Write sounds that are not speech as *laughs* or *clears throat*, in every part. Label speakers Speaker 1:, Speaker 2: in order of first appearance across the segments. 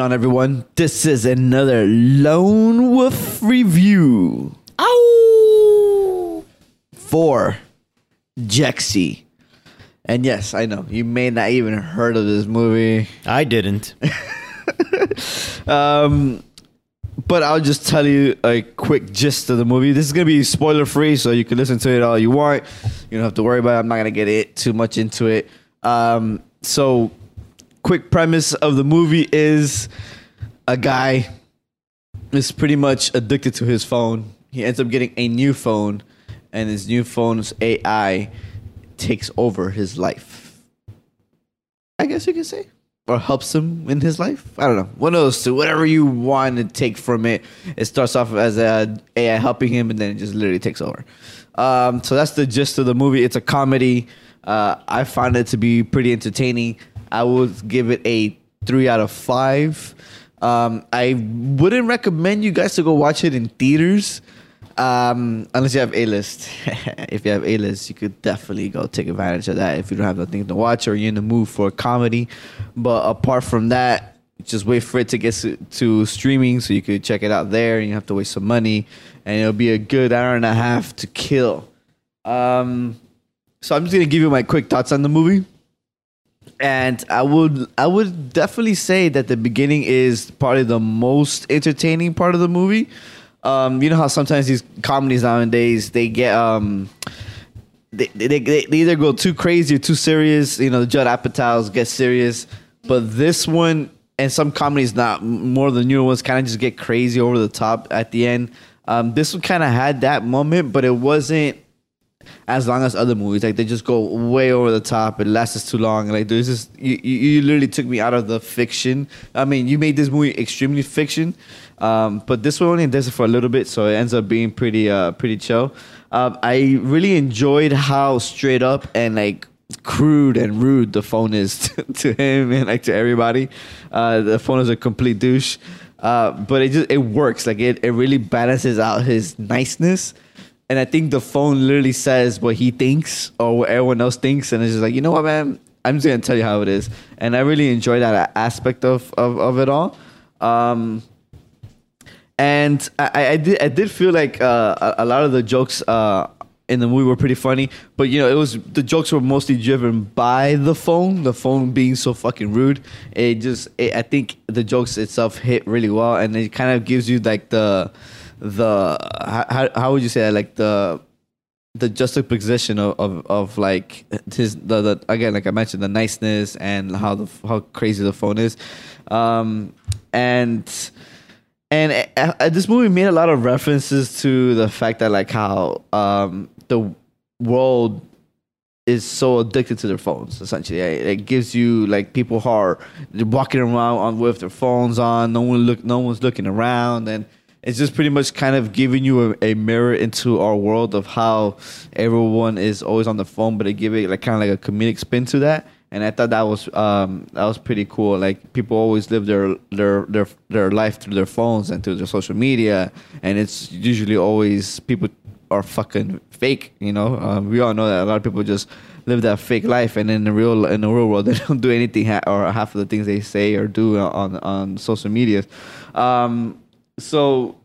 Speaker 1: on, everyone? This is another Lone Wolf review.
Speaker 2: Ow!
Speaker 1: for Jexi. And yes, I know you may not even heard of this movie.
Speaker 2: I didn't. *laughs*
Speaker 1: Um, but I'll just tell you a quick gist of the movie. This is gonna be spoiler free, so you can listen to it all you want. You don't have to worry about it. I'm not gonna get it too much into it. Um, so, quick premise of the movie is a guy is pretty much addicted to his phone. He ends up getting a new phone, and his new phone's AI takes over his life. I guess you could say. Or helps him in his life. I don't know. One of those two. Whatever you want to take from it. It starts off as a AI helping him, and then it just literally takes over. Um, so that's the gist of the movie. It's a comedy. Uh, I found it to be pretty entertaining. I would give it a three out of five. Um, I wouldn't recommend you guys to go watch it in theaters. Um, unless you have A list. *laughs* if you have A list, you could definitely go take advantage of that if you don't have nothing to watch or you're in the mood for a comedy. But apart from that, just wait for it to get to, to streaming so you could check it out there and you have to waste some money and it'll be a good hour and a half to kill. Um, so I'm just gonna give you my quick thoughts on the movie and I would I would definitely say that the beginning is probably the most entertaining part of the movie. Um, you know how sometimes these comedies nowadays they get um they, they, they, either go too crazy or too serious. You know, the Judd Apatows get serious, but this one and some comedies not more than newer ones kind of just get crazy over the top at the end. Um, this one kind of had that moment, but it wasn't as long as other movies. Like they just go way over the top. It lasts too long. Like there's just you, you, you literally took me out of the fiction. I mean, you made this movie extremely fiction, um, but this one only does it for a little bit, so it ends up being pretty uh pretty chill. Um, I really enjoyed how straight up and like crude and rude the phone is *laughs* to, to him and like to everybody. Uh, the phone is a complete douche. Uh, but it just it works. Like it, it really balances out his niceness and I think the phone literally says what he thinks or what everyone else thinks, and it's just like, you know what, man, I'm just gonna tell you how it is, and I really enjoy that aspect of of, of it all. Um, and I, I did I did feel like uh, a, a lot of the jokes uh, in the movie were pretty funny, but you know it was the jokes were mostly driven by the phone, the phone being so fucking rude. It just it, I think the jokes itself hit really well, and it kind of gives you like the the how how would you say that? like the the juxtaposition of, of, of like his the, the again like I mentioned the niceness and how the how crazy the phone is, um, and and uh, this movie made a lot of references to the fact that like how um, the world is so addicted to their phones essentially it, gives you like people are walking around on with their phones on no one look no one's looking around and it's just pretty much kind of giving you a, a, mirror into our world of how everyone is always on the phone, but they give it like kind of like a comedic spin to that. And I thought that was um, that was pretty cool. Like people always live their their their their life through their phones and through their social media, and it's usually always people are fucking fake. You know, um, we all know that a lot of people just live that fake life, and in the real in the real world, *laughs* they don't do anything ha- or half of the things they say or do on on social media. Um, so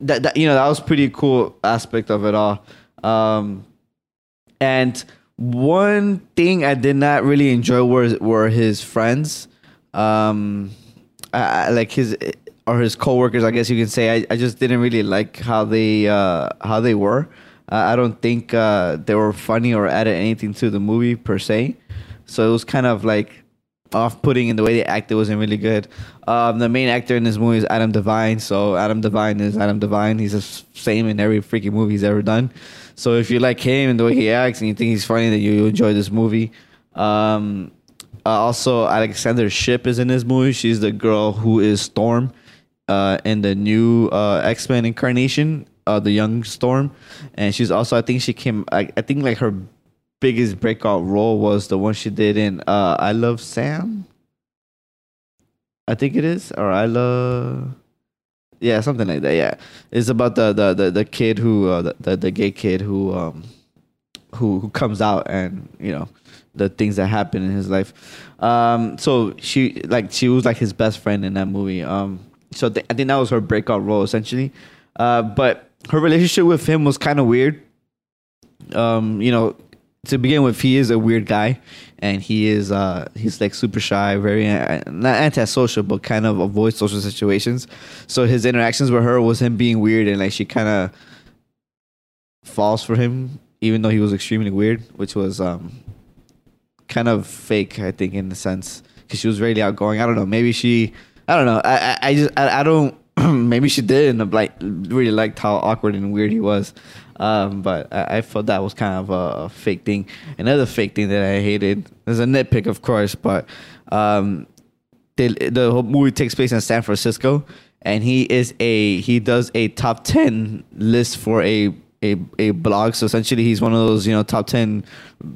Speaker 1: that, that you know that was pretty cool aspect of it all. Um and one thing i did not really enjoy were were his friends. Um I, like his or his coworkers i guess you can say. I, I just didn't really like how they uh how they were. Uh, i don't think uh they were funny or added anything to the movie per se. So it was kind of like off-putting in the way they acted wasn't really good. Um, the main actor in this movie is Adam Devine, so Adam Devine is Adam Devine. He's the same in every freaking movie he's ever done. So if you like him and the way he acts and you think he's funny, then you enjoy this movie. Um, uh, also, Alexandra Shipp is in this movie. She's the girl who is Storm uh, in the new uh, X Men incarnation, uh, the young Storm, and she's also I think she came. I, I think like her biggest breakout role was the one she did in uh, I Love Sam. I think it is, or I love, yeah, something like that. Yeah, it's about the the the, the kid who uh, the, the the gay kid who um who who comes out and you know the things that happen in his life. Um, so she like she was like his best friend in that movie. Um, so th- I think that was her breakout role essentially. Uh, but her relationship with him was kind of weird. Um, you know, to begin with, he is a weird guy, and he is uh he's like super shy, very uh, not antisocial, but kind of avoids social situations. So his interactions with her was him being weird, and like she kind of falls for him, even though he was extremely weird, which was um kind of fake, I think, in the sense because she was really outgoing. I don't know, maybe she, I don't know, I I, I just I, I don't. *clears throat* maybe she did and like really liked how awkward and weird he was um, but I, I felt that was kind of a, a fake thing. Another fake thing that I hated is a nitpick, of course, but um, the the whole movie takes place in San Francisco, and he is a he does a top ten list for a a, a blog. So essentially, he's one of those you know top ten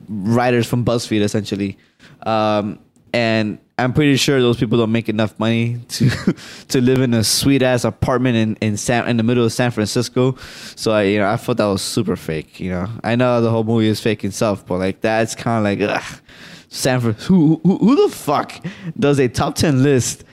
Speaker 1: writers from BuzzFeed, essentially. Um, and I'm pretty sure those people don't make enough money to *laughs* to live in a sweet ass apartment in in San in the middle of San Francisco. So I you know I thought that was super fake. You know I know the whole movie is fake itself, but like that's kind of like ugh, San Fran. Who, who who the fuck does a top ten list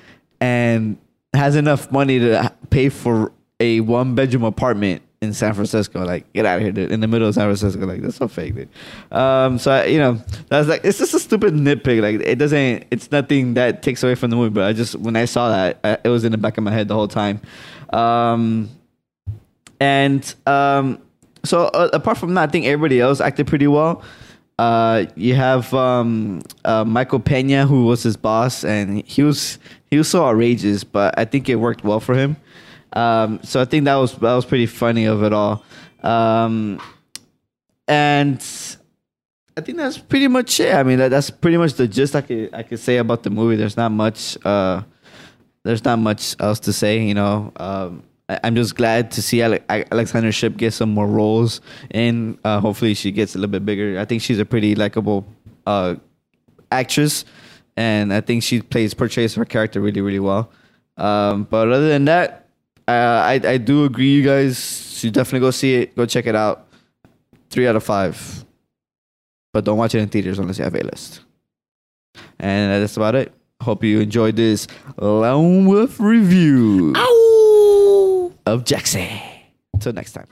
Speaker 1: and has enough money to pay for a one bedroom apartment in San Francisco. Like, get out of here, dude. In the middle of San Francisco. Like, that's so fake, dude. Um, so I, you know, that's like it's just a stupid nitpick. Like, it doesn't. It's nothing that takes away from the movie. But I just when I saw that, I, it was in the back of my head the whole time. Um, and um, so uh, apart from that, I think everybody else acted pretty well. Uh, you have um, uh, Michael Pena, who was his boss, and he was he was so outrageous, but I think it worked well for him. Um, so I think that was that was pretty funny of it all. Um, and I think that's pretty much it. I mean, that, that's pretty much the gist I could I could say about the movie. There's not much. Uh, there's not much else to say. You know, um, I, I'm just glad to see Ale- Alexandra Shipp get some more roles, and uh, hopefully she gets a little bit bigger. I think she's a pretty likable uh, actress, and I think she plays portrays her character really really well. Um, but other than that, uh, I I do agree. You guys should definitely go see it. Go check it out. Three out of five. But don't watch it in theaters unless you have a list. And that's about it. Hope you enjoyed this Lone Wolf review
Speaker 2: Ow!
Speaker 1: of Jackson. Until next time.